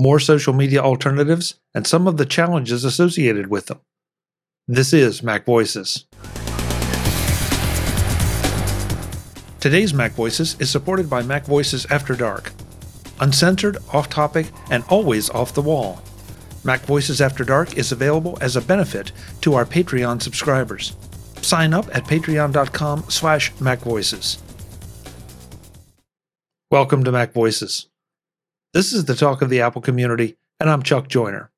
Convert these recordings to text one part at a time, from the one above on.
more social media alternatives, and some of the challenges associated with them. This is Mac Voices. Today's Mac Voices is supported by Mac Voices After Dark. Uncensored, off topic, and always off the wall. Mac Voices After Dark is available as a benefit to our Patreon subscribers. Sign up at patreon.com slash macvoices. Welcome to Mac Voices. This is the talk of the Apple community, and I'm Chuck Joiner.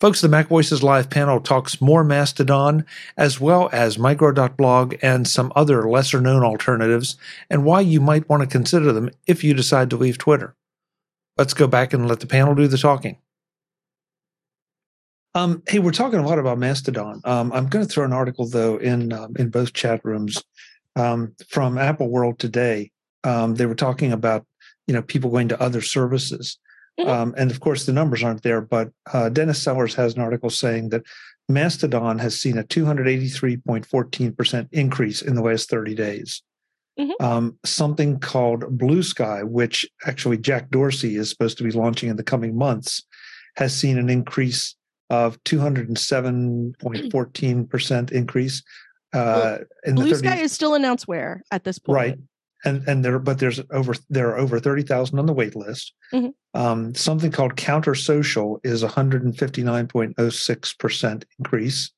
Folks, the Mac Voices Live panel talks more Mastodon, as well as Micro.blog and some other lesser known alternatives, and why you might want to consider them if you decide to leave Twitter. Let's go back and let the panel do the talking. Um, hey, we're talking a lot about Mastodon. Um, I'm going to throw an article though in um, in both chat rooms um, from Apple World today. Um, they were talking about you know people going to other services, mm-hmm. Um, and of course the numbers aren't there. But uh, Dennis Sellers has an article saying that Mastodon has seen a 283.14 percent increase in the last 30 days. Mm-hmm. something called Blue Sky, which actually Jack Dorsey is supposed to be launching in the coming months, has seen an increase of 207.14% increase. Uh, in Blue 30, Sky is still announced where at this point. Right. And and there, but there's over there are over thirty thousand on the wait list. Mm-hmm. Um, something called Counter Social is 159.06 percent increase.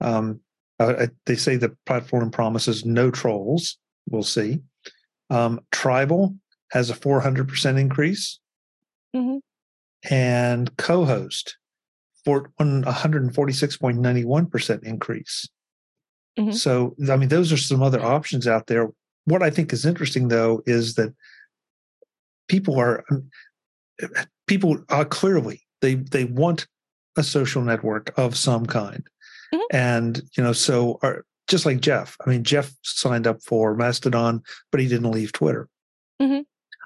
Um, uh, they say the platform promises no trolls. We'll see. Um, Tribel has a 400 percent increase, mm-hmm. and Cohost for 146.91% increase. Mm-hmm. So, I mean, those are some other options out there. What I think is interesting, though, is that people are um, people are clearly they they want a social network of some kind, mm-hmm. and you know, so are, just like Jeff. I mean, Jeff signed up for Mastodon, but he didn't leave Twitter. Mm-hmm.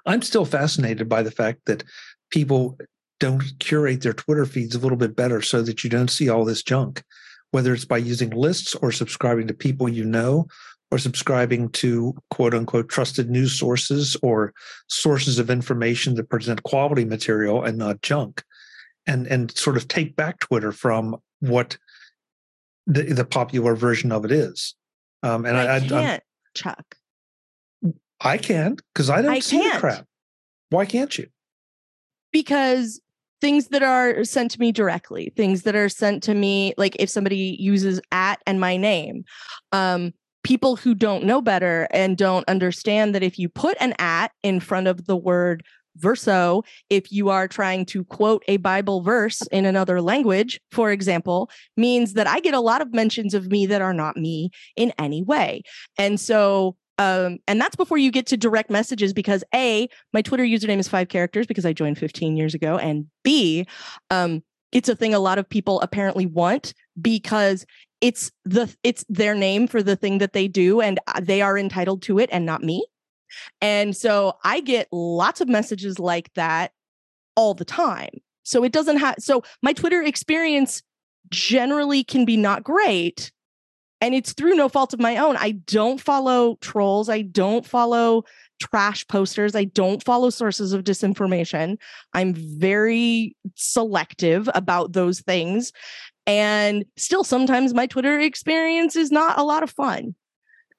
I'm still fascinated by the fact that people don't curate their Twitter feeds a little bit better so that you don't see all this junk, whether it's by using lists or subscribing to people you know or subscribing to quote unquote trusted news sources or sources of information that present quality material and not junk and and sort of take back twitter from what the, the popular version of it is um and i, I can't I, chuck i can't because i don't I see can't. the crap why can't you because things that are sent to me directly, things that are sent to me, like if somebody uses at and my name. Um, people who don't know better and don't understand that if you put an at in front of the word verso, if you are trying to quote a Bible verse in another language, for example, means that I get a lot of mentions of me that are not me in any way. And so um, and that's before you get to direct messages because A, my Twitter username is five characters because I joined 15 years ago. And B, um, it's a thing a lot of people apparently want because it's the it's their name for the thing that they do and uh, they are entitled to it and not me. And so I get lots of messages like that all the time. So it doesn't have so my Twitter experience generally can be not great and it's through no fault of my own. I don't follow trolls. I don't follow trash posters. I don't follow sources of disinformation. I'm very selective about those things. And still, sometimes my Twitter experience is not a lot of fun.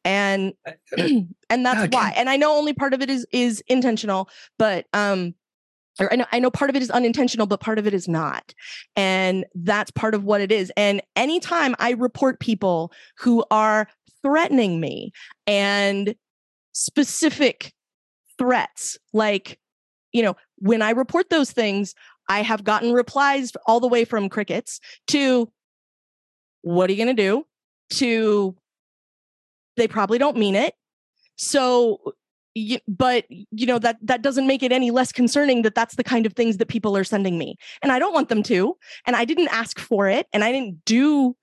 And and that's okay. why. And I know only part of it is is intentional, but um or I know, I know part of it is unintentional, but part of it is not. And that's part of what it is. And anytime I report people who are threatening me and specific threats, like, you know, when I report those things, I have gotten replies all the way from crickets to, what are you going to do? To, they probably don't mean it. So uh, but you know that that doesn't make it any less concerning that that's the kind of things that people are sending me and i don't want them to and i didn't ask for it and i didn't do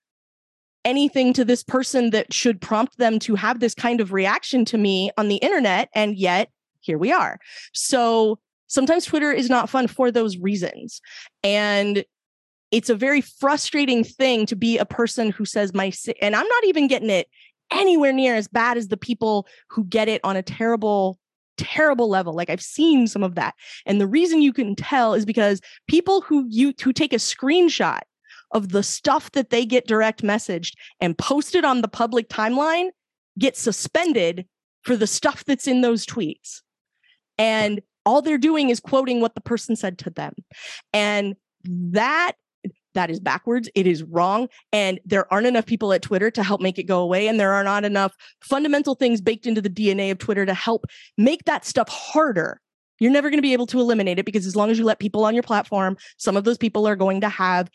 anything to this person that should prompt them to have this kind of reaction to me on the internet and yet here we are so sometimes twitter is not fun for those reasons and it's a very frustrating thing to be a person who says my and i'm not even getting it anywhere near as bad as the people who get it on a terrible terrible level. Like I've seen some of that. And the reason you can tell is because people who you who take a screenshot of the stuff that they get direct messaged and post it on the public timeline get suspended for the stuff that's in those tweets. And all they're doing is quoting what the person said to them. And that that is backwards it is wrong and there aren't enough people at twitter to help make it go away and there are not enough fundamental things baked into the dna of twitter to help make that stuff harder. You're never going to be able to eliminate it because as long as you let people on your platform some of those people are going to have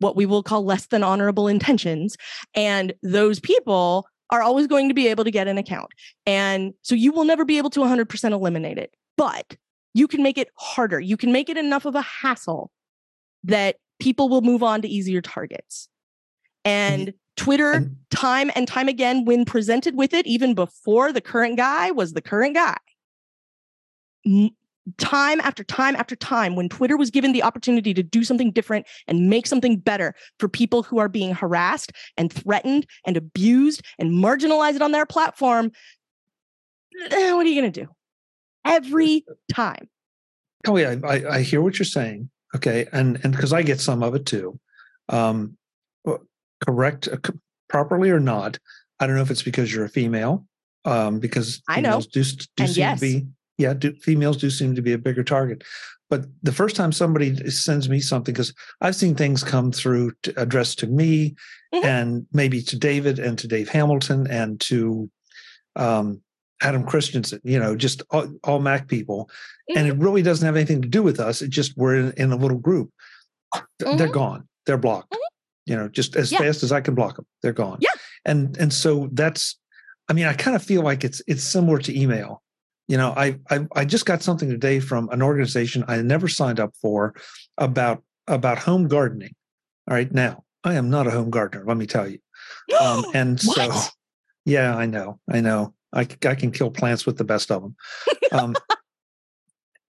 what we will call less than honorable intentions and those people are always going to be able to get an account. And so you will never be able to 100% eliminate it but you can make it harder you can make it enough of a hassle that people will move on to easier targets. And Twitter, time and time again, when presented with it, even before the current guy was the current guy, time after time after time, when Twitter was given the opportunity to do something different and make something better for people who are being harassed and threatened and abused and marginalized on their platform, eh, what are you going to do? Every time. Oh, yeah, I, I hear what you're saying. Okay, and and because I get some of it too. Um, correct uh, properly or not? I don't know if it's because you're a female. Um, because I know do, do seem yes. to be yeah, do, females do seem to be a bigger target. But the first time somebody sends me something, because I've seen things come through to, addressed to me, mm-hmm. and maybe to David and to Dave Hamilton and to um, Adam Christianson, you know, just all, all Mac people. Mm-hmm. And it really doesn't have anything to do with us. It just we're in, in a little group. Mm-hmm. They're gone. They're blocked. Mm-hmm. You know, just as yeah. fast as I can block them, they're gone. Yeah. And and so that's I mean, I kind of feel like it's it's similar to email. You know, I, I I just got something today from an organization I never signed up for about about home gardening. All right. Now, I am not a home gardener, let me tell you. Um, and so yeah, I know. I know. I, I can kill plants with the best of them. Um,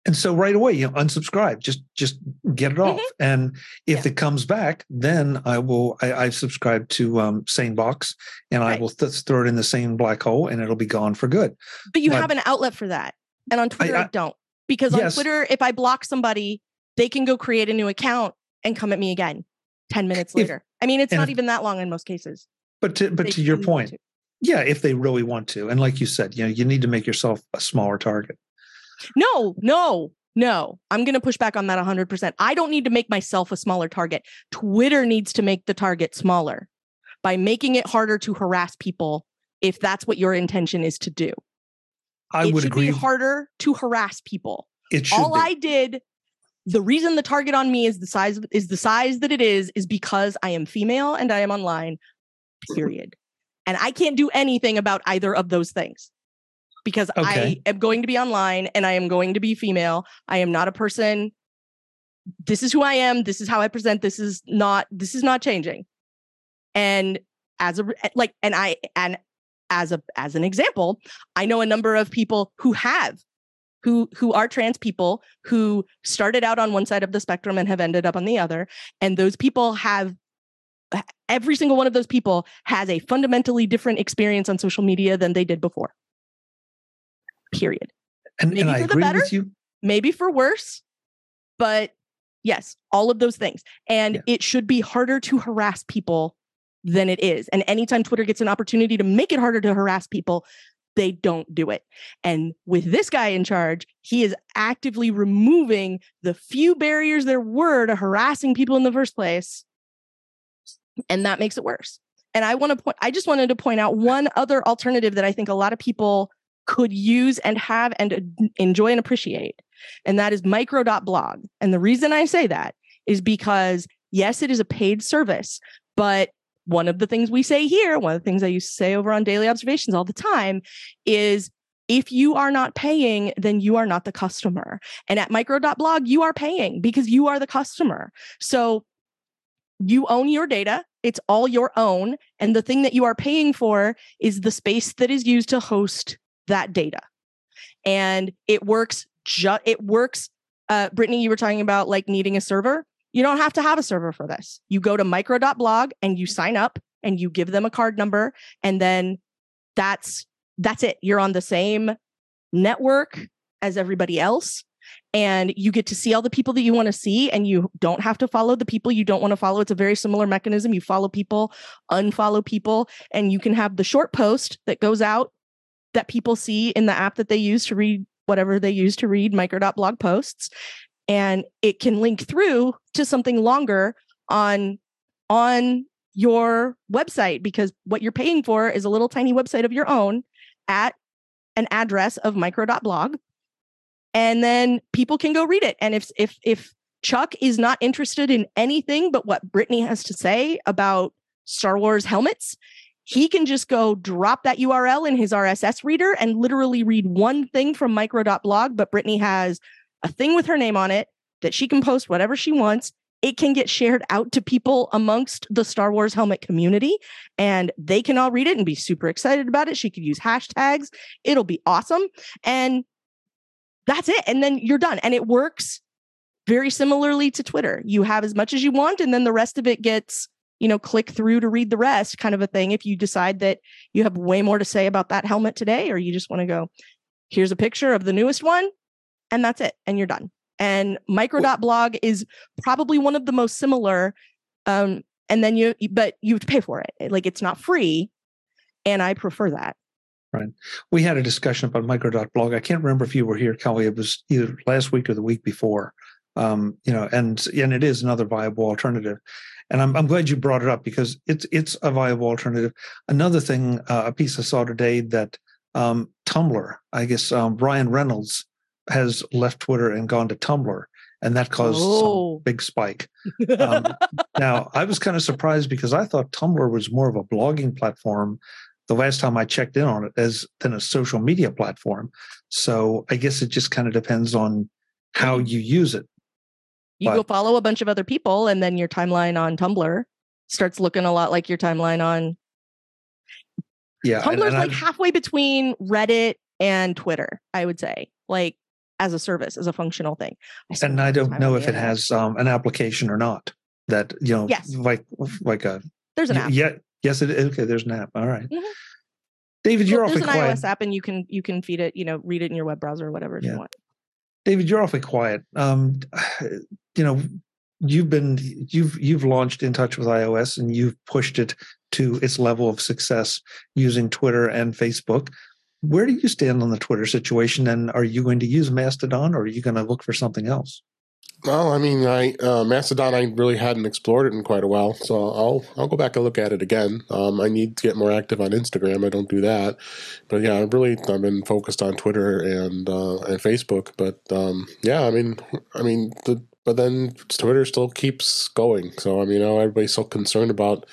and so right away, you know, unsubscribe, just just get it off. Mm-hmm. And if yeah. it comes back, then I will. I, I subscribe to um, SaneBox, and right. I will th- throw it in the same black hole, and it'll be gone for good. But you but, have an outlet for that, and on Twitter I, I, I don't, because on yes. Twitter, if I block somebody, they can go create a new account and come at me again ten minutes later. If, I mean, it's not if, even that long in most cases. But to, but to your point, to. Yeah, if they really want to. And like you said, you know, you need to make yourself a smaller target. No, no, no. I'm going to push back on that 100%. I don't need to make myself a smaller target. Twitter needs to make the target smaller by making it harder to harass people if that's what your intention is to do. I it would should agree. be harder to harass people. It should All be. I did the reason the target on me is the size is the size that it is is because I am female and I am online. Period. And I can't do anything about either of those things because okay. I am going to be online and I am going to be female. I am not a person. This is who I am. This is how I present. This is not, this is not changing. And as a, eh, like, and I, and as a, as an example, I know a number of people who have who who are trans people who started out on one side of the spectrum and have ended up on the other and those people have every single one of those people has a fundamentally different experience on social media than they did before. Period. And, maybe and I agree better. Maybe for worse, but yes, all of those things. And yeah. it should be harder to harass people than it is. And anytime Twitter gets an opportunity to make it harder to harass people, they don't do it. And with this guy in charge, he is actively removing the few barriers there were to harassing people in the first place and that makes it worse. And I want to point, I just wanted to point out one other alternative that I think a lot of people could use and have and enjoy and appreciate. And that is micro.blog. And the reason I say that is because, yes, it is a paid service, but one of the things we say here, one of the things I used to say over on daily observations all the time is if you are not paying, then you are not the customer. And at micro.blog, you are paying because you are the customer. So you own your data it's all your own and the thing that you are paying for is the space that is used to host that data. And it works just it works uh brittany you were talking about like needing a server. You don't have to have a server for this. You go to micro.blog and you sign up and you give them a card number and then that's that's it. You're on the same network as everybody else and you get to see all the people that you want to see and you don't have to follow the people you don't want to follow. It's a very similar mechanism. You follow people unfollow people and you can have the short post that goes out that people see in the app that they use to read whatever they use to read micro.blog posts and it can link through to something longer on on your website because what you're paying for is a little tiny website of your own at an address of micro.blog and then people can go read it and if if if chuck is not interested in anything but what brittany has to say about star wars helmets he can just go drop that url in his rss reader and literally read one thing from micro.blog but brittany has a thing with her name on it that she can post whatever she wants it can get shared out to people amongst the Star Wars helmet community and they can all read it and be super excited about it. She could use hashtags. It'll be awesome. And that's it. And then you're done. And it works very similarly to Twitter. You have as much as you want, and then the rest of it gets, you know, click through to read the rest kind of a thing. If you decide that you have way more to say about that helmet today, or you just want to go, here's a picture of the newest one, and that's it. And you're done. And micro.blog is probably one of the most similar. Um, and then you, but you have to pay for it. Like it's not free. And I prefer that. Right. We had a discussion about micro.blog. I can't remember if you were here, Kelly. It was either last week or the week before. Um, you know, and and it is another viable alternative. And I'm I'm glad you brought it up because it's it's a viable alternative. Another thing, uh, a piece I saw today that um, Tumblr, I guess um, Ryan Reynolds has left Twitter and gone to Tumblr, and that caused oh. some big spike. Um, now, I was kind of surprised because I thought Tumblr was more of a blogging platform. The last time I checked in on it, as than a social media platform. So I guess it just kind of depends on how you use it. You but, go follow a bunch of other people, and then your timeline on Tumblr starts looking a lot like your timeline on. Yeah, Tumblr's and, and like I've, halfway between Reddit and Twitter. I would say, like as a service, as a functional thing. I and I don't know if it has um, an application or not. That you know, yes. like like a there's an app. Yeah, yes, it is. Okay, there's an app. All right. mm-hmm. David, you're well, awfully there's an iOS app, and you can you can feed it. You know, read it in your web browser or whatever yeah. you want. David, you're awfully quiet. Um, you know, you've been you've you've launched in touch with iOS, and you've pushed it to its level of success using Twitter and Facebook where do you stand on the Twitter situation? And are you going to use Mastodon or are you going to look for something else? Well, I mean, I uh, Mastodon, I really hadn't explored it in quite a while, so I'll I'll go back and look at it again. Um, I need to get more active on Instagram. I don't do that, but yeah, I really I've been focused on Twitter and uh, and Facebook. But um, yeah, I mean, I mean the but then Twitter still keeps going. So I mean, you know, everybody's so concerned about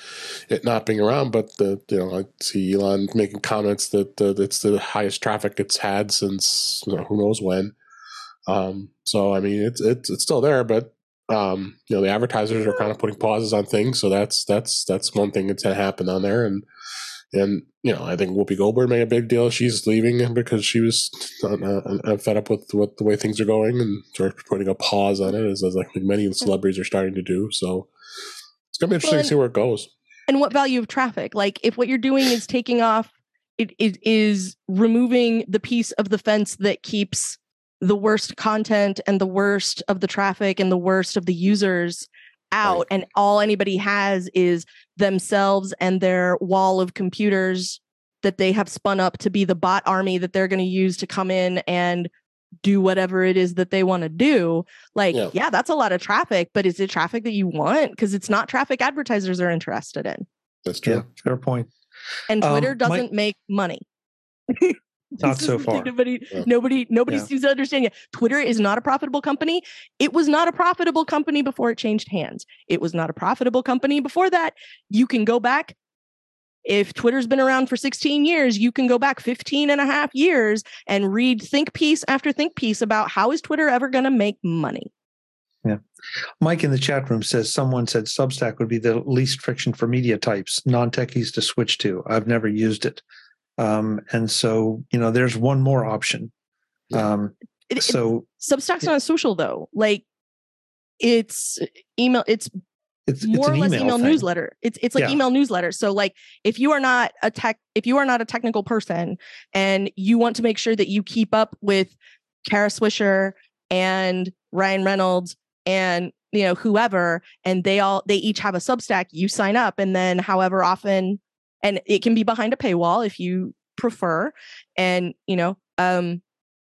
it not being around, but the you know I see Elon making comments that uh, it's the highest traffic it's had since you know, who knows when. Um, so I mean, it's it's it's still there, but um, you know the advertisers are kind of putting pauses on things. So that's that's that's one thing that's happened on there, and and you know, I think Whoopi Goldberg made a big deal. She's leaving because she was uh, fed up with what the way things are going and sort of putting a pause on it, as, as think many celebrities are starting to do. So it's gonna be interesting well, to see where it goes. And what value of traffic? Like, if what you're doing is taking off, it, it is removing the piece of the fence that keeps the worst content and the worst of the traffic and the worst of the users out right. and all anybody has is themselves and their wall of computers that they have spun up to be the bot army that they're going to use to come in and do whatever it is that they want to do. Like yeah. yeah that's a lot of traffic but is it traffic that you want? Because it's not traffic advertisers are interested in. That's true. yeah, fair point. And twitter um, doesn't my- make money not so far. Nobody, yeah. nobody, nobody yeah. seems to understand yet. Twitter is not a profitable company. It was not a profitable company before it changed hands. It was not a profitable company before that. You can go back. If Twitter's been around for 16 years, you can go back 15 and a half years and read think piece after think piece about how is Twitter ever going to make money. Yeah. Mike in the chat room says someone said Substack would be the least friction for media types, non techies to switch to. I've never used it. Um, and so, you know, there's one more option. Um, it, so Substack's not social though. Like it's email, it's it's more it's or less email, email newsletter. It's it's like Yeah. email newsletter. So like if you are not a tech if you are not a technical person and you want to make sure that you keep up with Kara Swisher and Ryan Reynolds and you know whoever and they all they each have a substack you sign up and then however often and it can be behind a paywall if you prefer and you know um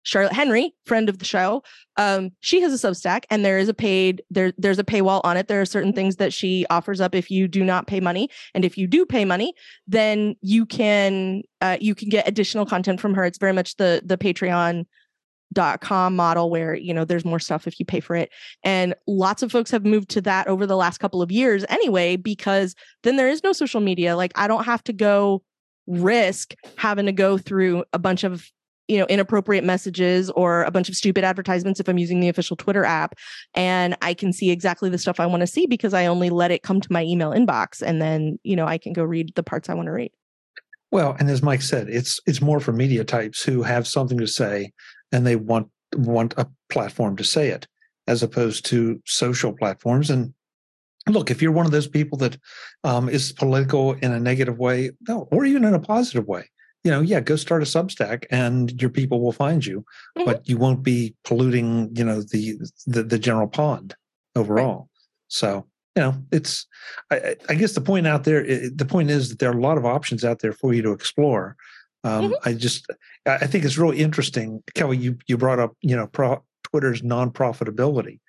Charlotte Henry, friend of the show, um, she has a Substack, and there is a paid there. There's a paywall on it. There are certain things that she offers up if you do not pay money, and if you do pay money, then you can uh, you can get additional content from her. It's very much the the Patreon dot com model where you know there's more stuff if you pay for it. And lots of folks have moved to that over the last couple of years anyway because then there is no social media. Like i don't have to go risk having to go through a bunch of you know inappropriate messages or a bunch of stupid advertisements if i'm using the official twitter app and i can see exactly the stuff i want to see because i only let it come to my email inbox and then you know i can go read the parts i want to read. Well, and as Mike said, it's it's more for media types who have something to say and they want want a platform to say it, as opposed to social platforms. And look, if you're one of those people that um, is political in a negative way, no, or even in a positive way, you know, yeah, go start a Substack and your people will find you, Mhm. but you won't be polluting, you know, the the, the general pond overall. So you know, it's. I, I- guess the point out there, the point is that there are a lot of options out there for you to explore. Um, I just, I think it's really interesting, Kelly. You you brought up, you know, pro, Twitter's non profitability,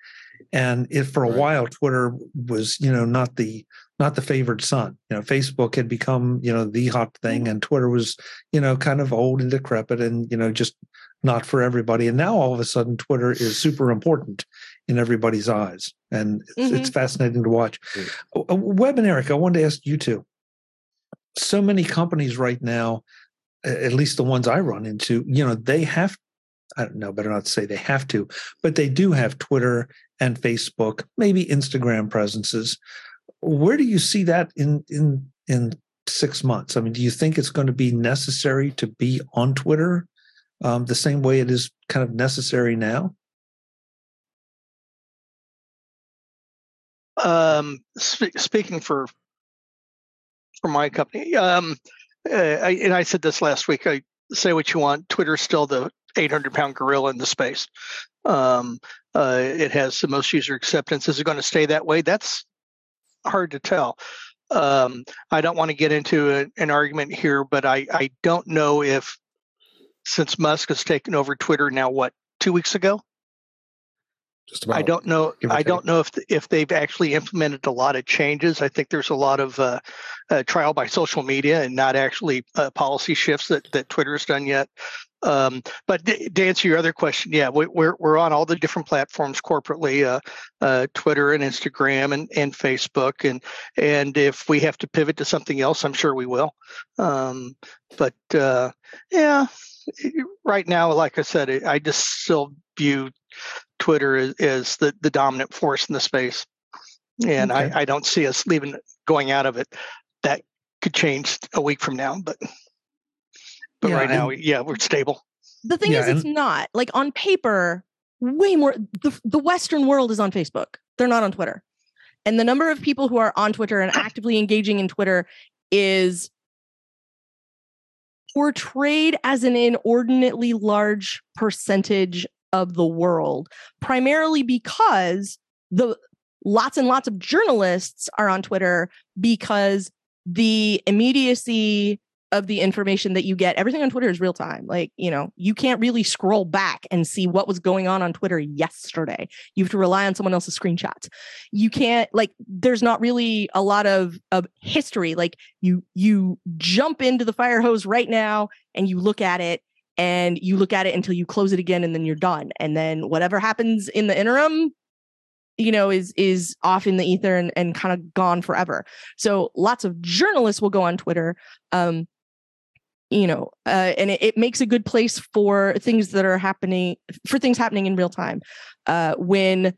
and if for a Right. while Twitter was, you know, not the not the favored son. You know, Facebook had become, you know, the hot thing, and Twitter was, you know, kind of old and decrepit, and you know, just not for everybody. And now all of a sudden, Twitter is super important in everybody's eyes, and it's, it's fascinating to watch. Uh, uh, Web and Eric, I wanted to ask you too. So many companies right now, at least the ones I run into, you know, they have. I don't know, better not to say they have to, but they do have Twitter and Facebook, maybe Instagram presences. Where do you see that in in in six months? I mean, do you think it's going to be necessary to be on Twitter um, the same way it is kind of necessary now? um, sp- speaking for for my company, um, uh, I, and I said this last week. I say what you want. Twitter's still the 800 pound gorilla in the space. Um, uh, it has the most user acceptance. Is it going to stay that way? That's hard to tell. Um, I don't want to get into a, an argument here, but I, I don't know if since Musk has taken over Twitter now, what two weeks ago, Just about. I don't know. I don't know if if they've actually implemented a lot of changes. I think there's a lot of uh, uh, trial by social media and not actually uh, policy shifts that that Twitter's done yet. Um, but to, to answer your other question, yeah, we, we're we're on all the different platforms corporately, uh, uh, Twitter and Instagram and, and Facebook, and and if we have to pivot to something else, I'm sure we will. Um, but uh, yeah, right now, like I said, I just still view Twitter is, is the, the dominant force in the space. And Okay. I, I don't see us leaving going out of it. That could change a week from now, but but Yeah, right now, yeah, we're stable. the thing Yeah, is it's not like on paper way more the, the western world is on facebook they're not on twitter and the number of people who are on twitter and actively engaging in twitter is portrayed as an inordinately large percentage of the world primarily because the lots and lots of journalists are on twitter because the immediacy of the information that you get everything on twitter is real time like you know you can't really scroll back and see what was going on on twitter yesterday. You have to rely on someone else's screenshots. You can't like there's not really a lot of of history like you you jump into the fire hose right now and you look at it and you look at it until you close it again and then you're done. And then whatever happens in the interim you know is is off in the ether and, and kind of gone forever. So lots of journalists will go on twitter um you know uh, and it, it makes a good place for things that are happening for things happening in real time uh when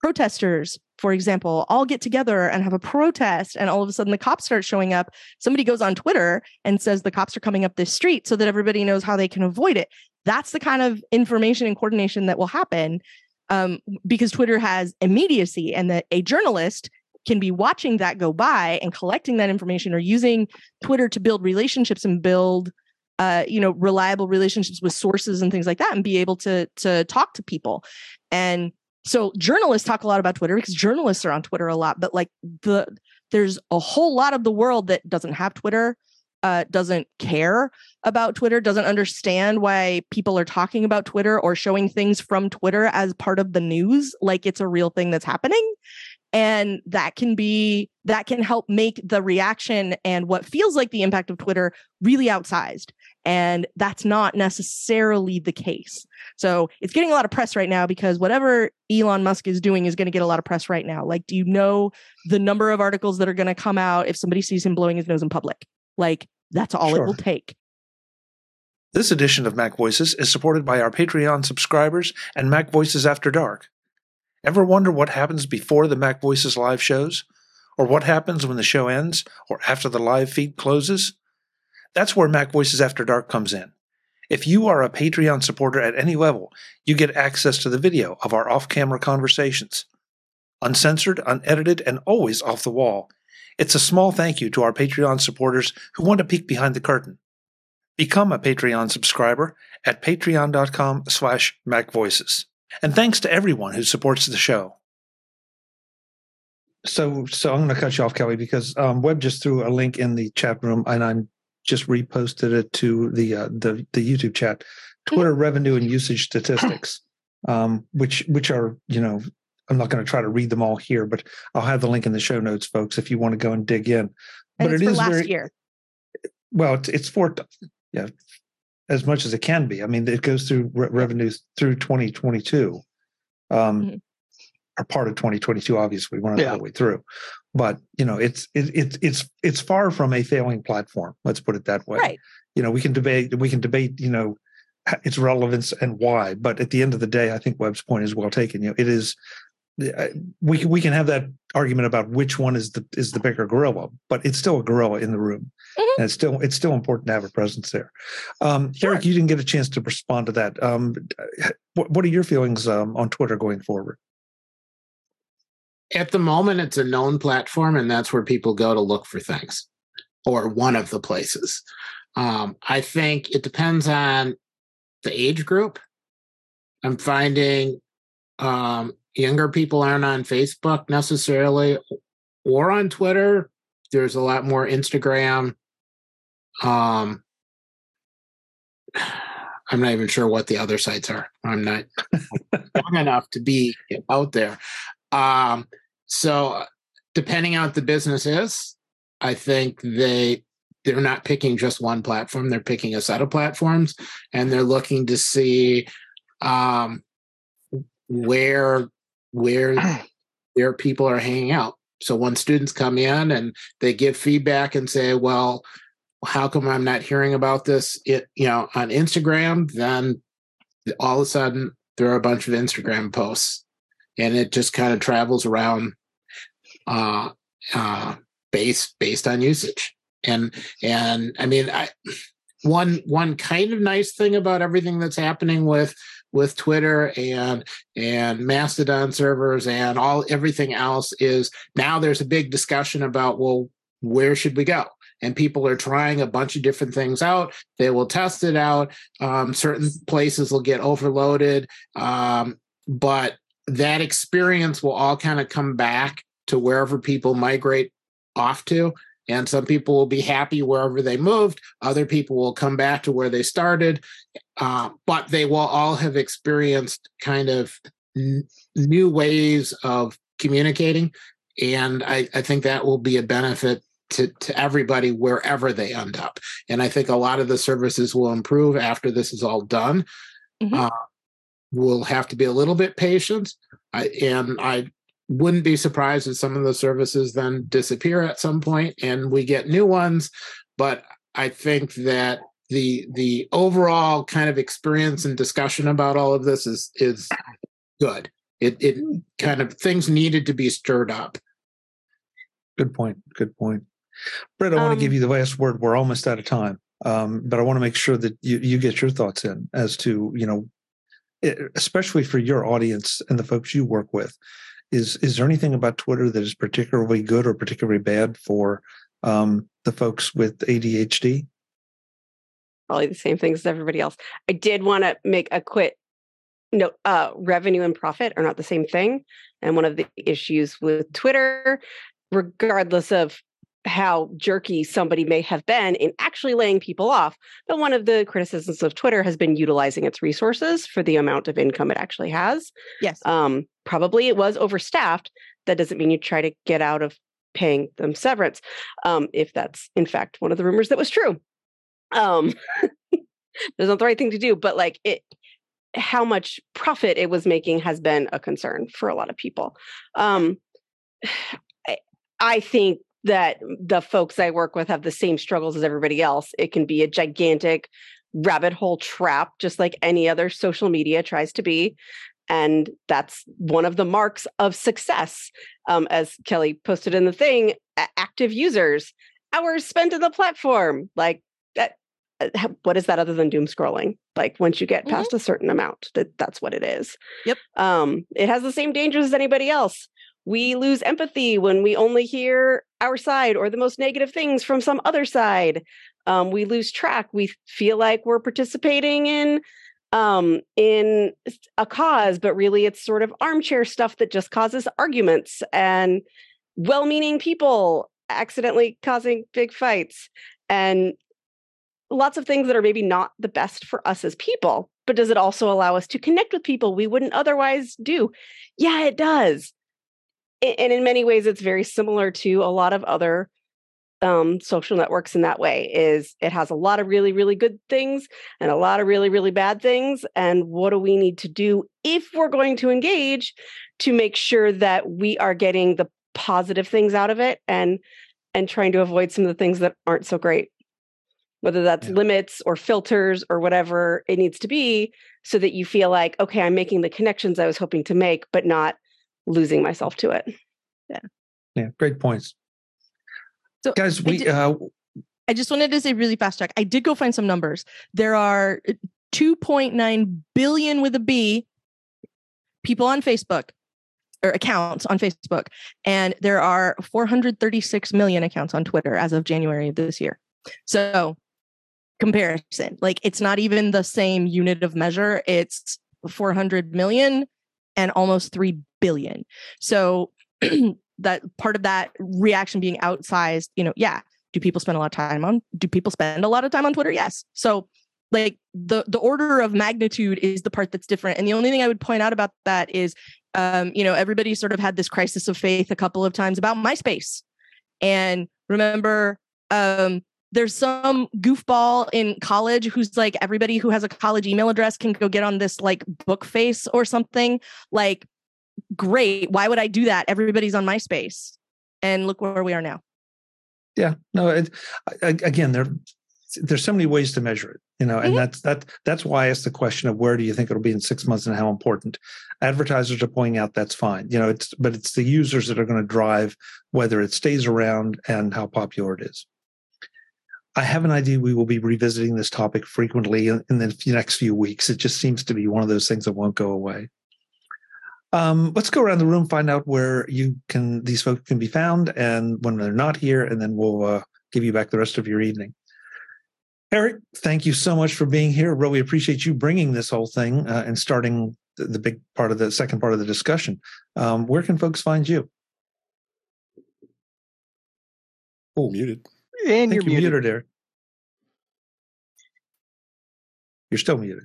protesters for example all get together and have a protest and all of a sudden the cops start showing up. Somebody goes on twitter and says the cops are coming up this street so that everybody knows how they can avoid it. That's the kind of information and coordination that will happen um, because twitter has immediacy and that a journalist can be watching that go by and collecting that information or using Twitter to build relationships and build uh, you know reliable relationships with sources and things like that and be able to to talk to people. And so journalists talk a lot about twitter because journalists are on twitter a lot but like the there's a whole lot of the world that doesn't have twitter uh, doesn't care about Twitter, doesn't understand why people are talking about Twitter or showing things from Twitter as part of the news, like it's a real thing that's happening. And that can be, that can help make the reaction and what feels like the impact of Twitter really outsized. And that's not necessarily the case. So it's getting a lot of press right now because whatever Elon Musk is doing is going to get a lot of press right now. Like, do you know the number of articles that are going to come out if somebody sees him blowing his nose in public? Like, that's all sure. it will take. This edition of Mac Voices is supported by our Patreon subscribers and Mac Voices After Dark. Ever wonder what happens before the Mac Voices live shows? Or what happens when the show ends or after the live feed closes? That's where Mac Voices After Dark comes in. If you are a Patreon supporter at any level, you get access to the video of our off camera conversations. Uncensored, unedited, and always off the wall. It's a small thank you to our Patreon supporters who want to peek behind the curtain. Become a Patreon subscriber at patreon.com slash macvoices. And thanks to everyone who supports the show. So, so I'm going to cut you off, Kelly, because um, Web just threw a link in the chat room, and I'm just reposted it to the uh, the the YouTube chat. Twitter revenue and usage statistics, um, which which are you know I'm not going to try to read them all here, but I'll have the link in the show notes, folks, if you want to go and dig in. And but it is last very, year. Well, it's, it's for yeah, as much as it can be. I mean, it goes through re- revenues through 2022, um, mm-hmm. or part of 2022. Obviously, we're not yeah. all the way through, but you know, it's it, it, it's it's far from a failing platform. Let's put it that way. Right. You know, we can debate. We can debate. You know, its relevance and why. But at the end of the day, I think Web's point is well taken. You know, it is we can we can have that argument about which one is the is the bigger gorilla, but it's still a gorilla in the room, mm-hmm. and it's still it's still important to have a presence there. Um, sure. Eric, you didn't get a chance to respond to that. Um, what, what are your feelings um, on Twitter going forward? At the moment, it's a known platform, and that's where people go to look for things, or one of the places. Um, I think it depends on the age group. I'm finding um, younger people aren't on Facebook necessarily or on Twitter. There's a lot more Instagram. Um, I'm not even sure what the other sites are. I'm not young enough to be out there. Um, so depending on what the business is, I think they they're not picking just one platform. They're picking a set of platforms, and they're looking to see um, where where their people are hanging out. So when students come in and they give feedback and say, well, how come I'm not hearing about this it, you know, on Instagram? Then all of a sudden there are a bunch of Instagram posts and it just kind of travels around uh, uh, based based on usage. And and I mean I one one kind of nice thing about everything that's happening with with Twitter and and Mastodon servers and all everything else is now there's a big discussion about well where should we go? And people are trying a bunch of different things out. They will test it out. Um, certain places will get overloaded. Um, but that experience will all kind of come back to wherever people migrate off to and some people will be happy wherever they moved. Other people will come back to where they started. Uh, but they will all have experienced kind of n- new ways of communicating. And I, I think that will be a benefit to, to everybody wherever they end up. And I think a lot of the services will improve after this is all done. Mm-hmm. Uh, we'll have to be a little bit patient. I, and I wouldn't be surprised if some of the services then disappear at some point and we get new ones. But i think that the the overall kind of experience and discussion about all of this is is good. It it kind of things needed to be stirred up. Good point good point. Brett i um, want to give you the last word. We're almost out of time um, but i want to make sure that you, you get your thoughts in as to you know especially for your audience and the folks you work with is is there anything about Twitter that is particularly good or particularly bad for um, the folks with ADHD? Probably the same things as everybody else. I did want to make a quick note: uh, revenue and profit are not the same thing, and one of the issues with Twitter, regardless of how jerky somebody may have been in actually laying people off. But one of the criticisms of Twitter has been utilizing its resources for the amount of income it actually has. Yes. Um, probably it was overstaffed. That doesn't mean you try to get out of paying them severance, um, if that's in fact one of the rumors that was true. Um, that's not the right thing to do, but like it, how much profit it was making has been a concern for a lot of people. Um, I, I think that the folks I work with have the same struggles as everybody else. It can be a gigantic rabbit hole trap, just like any other social media tries to be. And that's one of the marks of success. Um, as Kelly posted in the thing, active users, hours spent in the platform. Like that, uh, what is that other than doom scrolling? Like once you get mm-hmm. past a certain amount, that that's what it is. Yep. Um, it has the same dangers as anybody else we lose empathy when we only hear our side or the most negative things from some other side. Um, we lose track. We feel like we're participating in um, in a cause, but really it's sort of armchair stuff that just causes arguments and well-meaning people accidentally causing big fights and lots of things that are maybe not the best for us as people. But does it also allow us to connect with people we wouldn't otherwise do? Yeah, it does and in many ways it's very similar to a lot of other um, social networks in that way is it has a lot of really really good things and a lot of really really bad things and what do we need to do if we're going to engage to make sure that we are getting the positive things out of it and and trying to avoid some of the things that aren't so great whether that's yeah. limits or filters or whatever it needs to be so that you feel like okay i'm making the connections i was hoping to make but not losing myself to it. Yeah. Yeah. Great points. So guys, we, I, did, uh, I just wanted to say really fast check. I did go find some numbers. There are uh, 2.9 billion with a B people on Facebook or accounts on Facebook, and there are 436 million accounts on Twitter as of January of this year. So, comparison, like it's not even the same unit of measure. It's 400 million and almost 3 billion. So that part of that reaction being outsized, you know, yeah. Do people spend a lot of time on do people spend a lot of time on Twitter? Yes. So like the the order of magnitude is the part that's different. And the only thing I would point out about that is um, you know, everybody sort of had this crisis of faith a couple of times about MySpace. And remember, um, there's some goofball in college who's like everybody who has a college email address can go get on this like book face or something like great. Why would i do that? Everybody's on myspace. And look where we are now. Yeah. No it, again there there's so many ways to measure it you know and mm-hmm. that's that that's why i asked the question of where do you think it'll be in six months and how important. Advertisers are pointing out that's fine you know it's but it's the users that are going to drive whether it stays around and how popular it is. I have an idea we will be revisiting this topic frequently in, in the next few weeks. It just seems to be one of those things that won't go away. Um, let's go around the room, find out where you can these folks can be found, and when they're not here, and then we'll uh, give you back the rest of your evening. Eric, thank you so much for being here. Really appreciate you bringing this whole thing uh, and starting the, the, big part of the second part of the discussion. Um, where can folks find you? Oh, muted. And you're, you're muted. muted, You're still muted.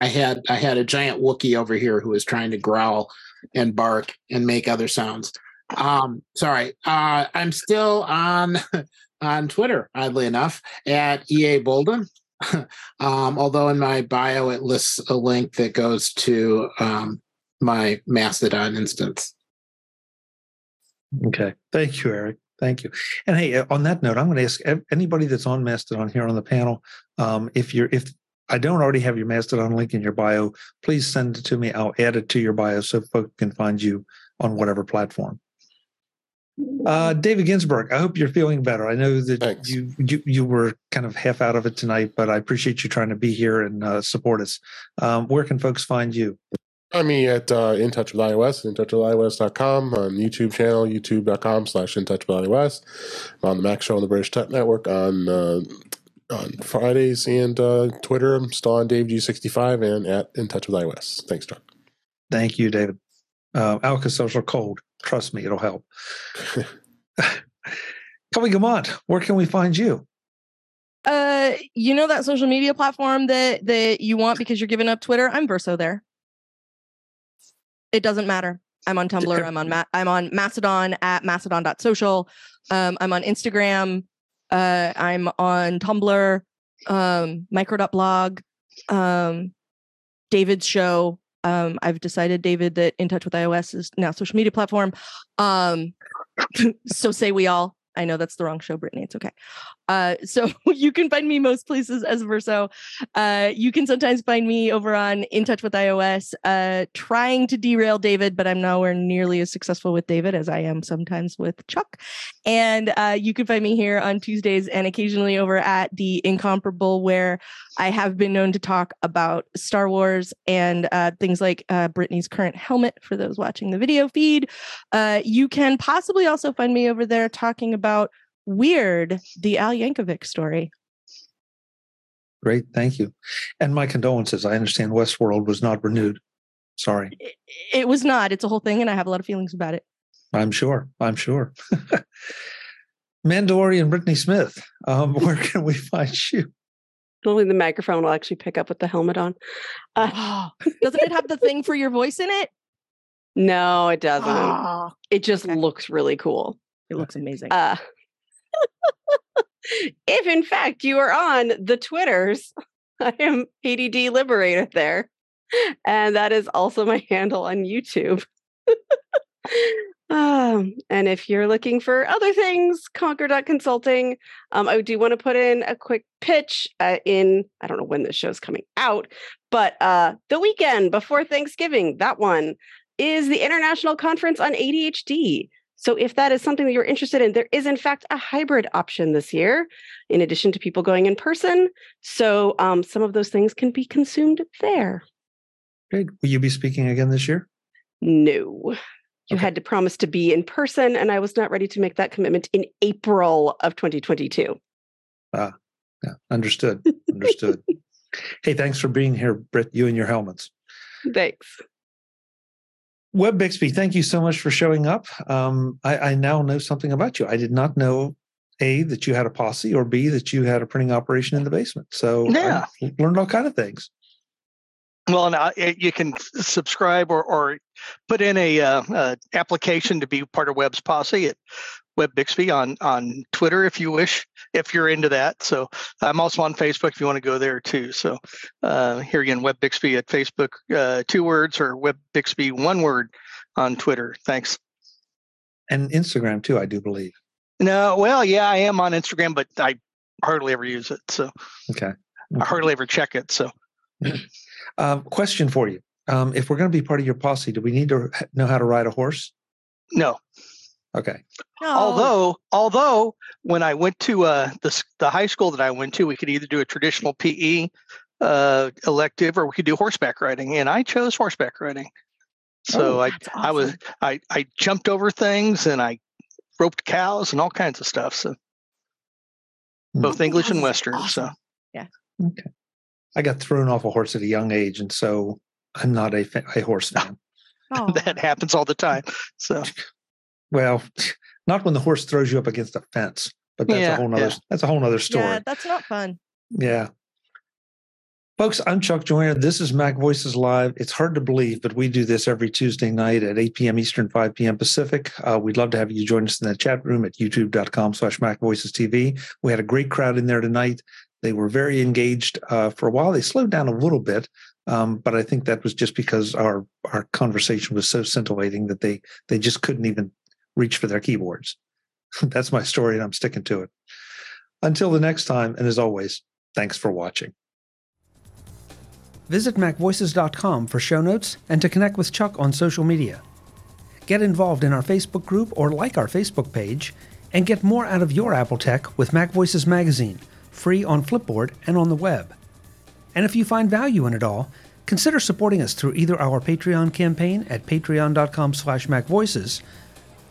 I had I had a giant Wookie over here who was trying to growl and bark and make other sounds. Um, sorry, uh, I'm still on on Twitter, oddly enough, at EA Bolden. um, although in my bio it lists a link that goes to um, my Mastodon instance. Okay, thank you, Eric. Thank you. And hey, uh, on that note, I'm going to ask anybody that's on Mastodon here on the panel, um, if you're if I don't already have your Mastodon link in your bio, please send it to me. I'll add it to your bio so folks can find you on whatever platform. Uh, David Ginsburg, I hope you're feeling better. I know that Thanks. you, you you were kind of half out of it tonight, but I appreciate you trying to be here and uh, support us. Um, where can folks find you? Find me at uh, In Touch with iOS, intouchwithios.com, on YouTube channel, youtube.com slash In Touch with iOS. I'm on the Mac Show on the British Tech Network on uh, on Fridays and uh, Twitter. I'm still on Dave G65 and at In Touch with iOS. Thanks, Chuck. Thank you, David. Uh, Alka Social Cold. Trust me, it'll help. Kelly Gamont, where can we find you? Uh, you know that social media platform that that you want because you're giving up Twitter? I'm Verso there. It doesn't matter. I'm on Tumblr. I'm on Ma- I'm on Mastodon at mastodon.social. Um, I'm on Instagram. Uh, I'm on Tumblr, um, micro.blog, um, David's show. Um, I've decided, David, that In Touch with iOS is now social media platform. Um, so say we all. I know that's the wrong show, Brittany. It's okay. Uh, so you can find me most places as Verso. Uh, you can sometimes find me over on In Touch with iOS, uh, trying to derail David, but I'm nowhere nearly as successful with David as I am sometimes with Chuck. And uh, you can find me here on Tuesdays and occasionally over at the Incomparable, where I have been known to talk about Star Wars and uh, things like uh, Brittany's current helmet for those watching the video feed. You can possibly also find me over there talking about Weird, the Al Yankovic story. Great, thank you. And my condolences. I understand Westworld was not renewed. Sorry. It, it was not. It's a whole thing, and I have a lot of feelings about it. I'm sure. I'm sure. Mandalorian Brittany Smith, um, where can we find you? Only the microphone will actually pick up with the helmet on. Uh, Doesn't it have the thing for your voice in it? no, it doesn't. Oh, it just okay. looks really cool. It looks amazing. Uh, if in fact you are on the Twitters, I am ADD Liberator there. And that is also my handle on YouTube. um, and if you're looking for other things, Conquer.consulting. Um, I do want to put in a quick pitch uh, in, I don't know when this show's coming out, but uh, the weekend before Thanksgiving, that one is the International Conference on ADHD. So, if that is something that you're interested in, there is in fact a hybrid option this year, in addition to people going in person. So, um, some of those things can be consumed there. Great. Will you be speaking again this year? No, you Okay. had to promise to be in person, and I was not ready to make that commitment in April of 2022. Ah, Yeah, understood. Understood. hey, thanks for being here, Britt, you and your helmets. Thanks. Web Bixby, thank you so much for showing up. Um, I, I now know something about you. I did not know A, that you had a posse, or B, that you had a printing operation in the basement. So Yeah. I learned all kind of things. Well, now you can subscribe or, or put in a uh, uh, application to be part of Web's posse at Web Bixby on on Twitter if you wish, if you're into that. So I'm also on Facebook if you want to go there too. So uh, here again, Web Bixby at Facebook, uh, two words, or Web Bixby one word on Twitter. Thanks. And Instagram too, I do believe. No, well, yeah, I am on Instagram, but I hardly ever use it. So Okay. I hardly ever check it. So Um, question for you. Um, if we're going to be part of your posse, do we need to know how to ride a horse? no, Okay. No. Although, although when I went to uh, the the high school that I went to, we could either do a traditional PE uh, elective or we could do horseback riding, and I chose horseback riding. So Oh, I that's I was. I I jumped over things and I roped cows and all kinds of stuff. So both English and That's Western. So yeah. Okay. I got thrown off a horse at a young age, and so I'm not a, fa- a horse fan. Aw. that happens all the time. So Well, not when the horse throws you up against a fence, but that's Yeah, a whole nother yeah. that's a whole nother story. Yeah, that's not fun. Yeah. Folks, I'm Chuck Joiner. This is Mac Voices Live. It's hard to believe, but we do this every Tuesday night at 8 p.m. Eastern, 5 p.m. Pacific. Uh, we'd love to have you join us in the chat room at youtube.com slash Mac Voices TV. We had a great crowd in there tonight. They were very engaged uh, for a while. They slowed down a little bit, um, but I think that was just because our our conversation was so scintillating that they they just couldn't even reach for their keyboards. That's my story, and I'm sticking to it. Until the next time, and as always, thanks for watching. Visit MacVoices.com for show notes and to connect with Chuck on social media. Get involved in our Facebook group or like our Facebook page, and get more out of your Apple tech with Mac Voices Magazine, free on Flipboard and on the web. And if you find value in it all, consider supporting us through either our Patreon campaign at patreon.com slash macvoices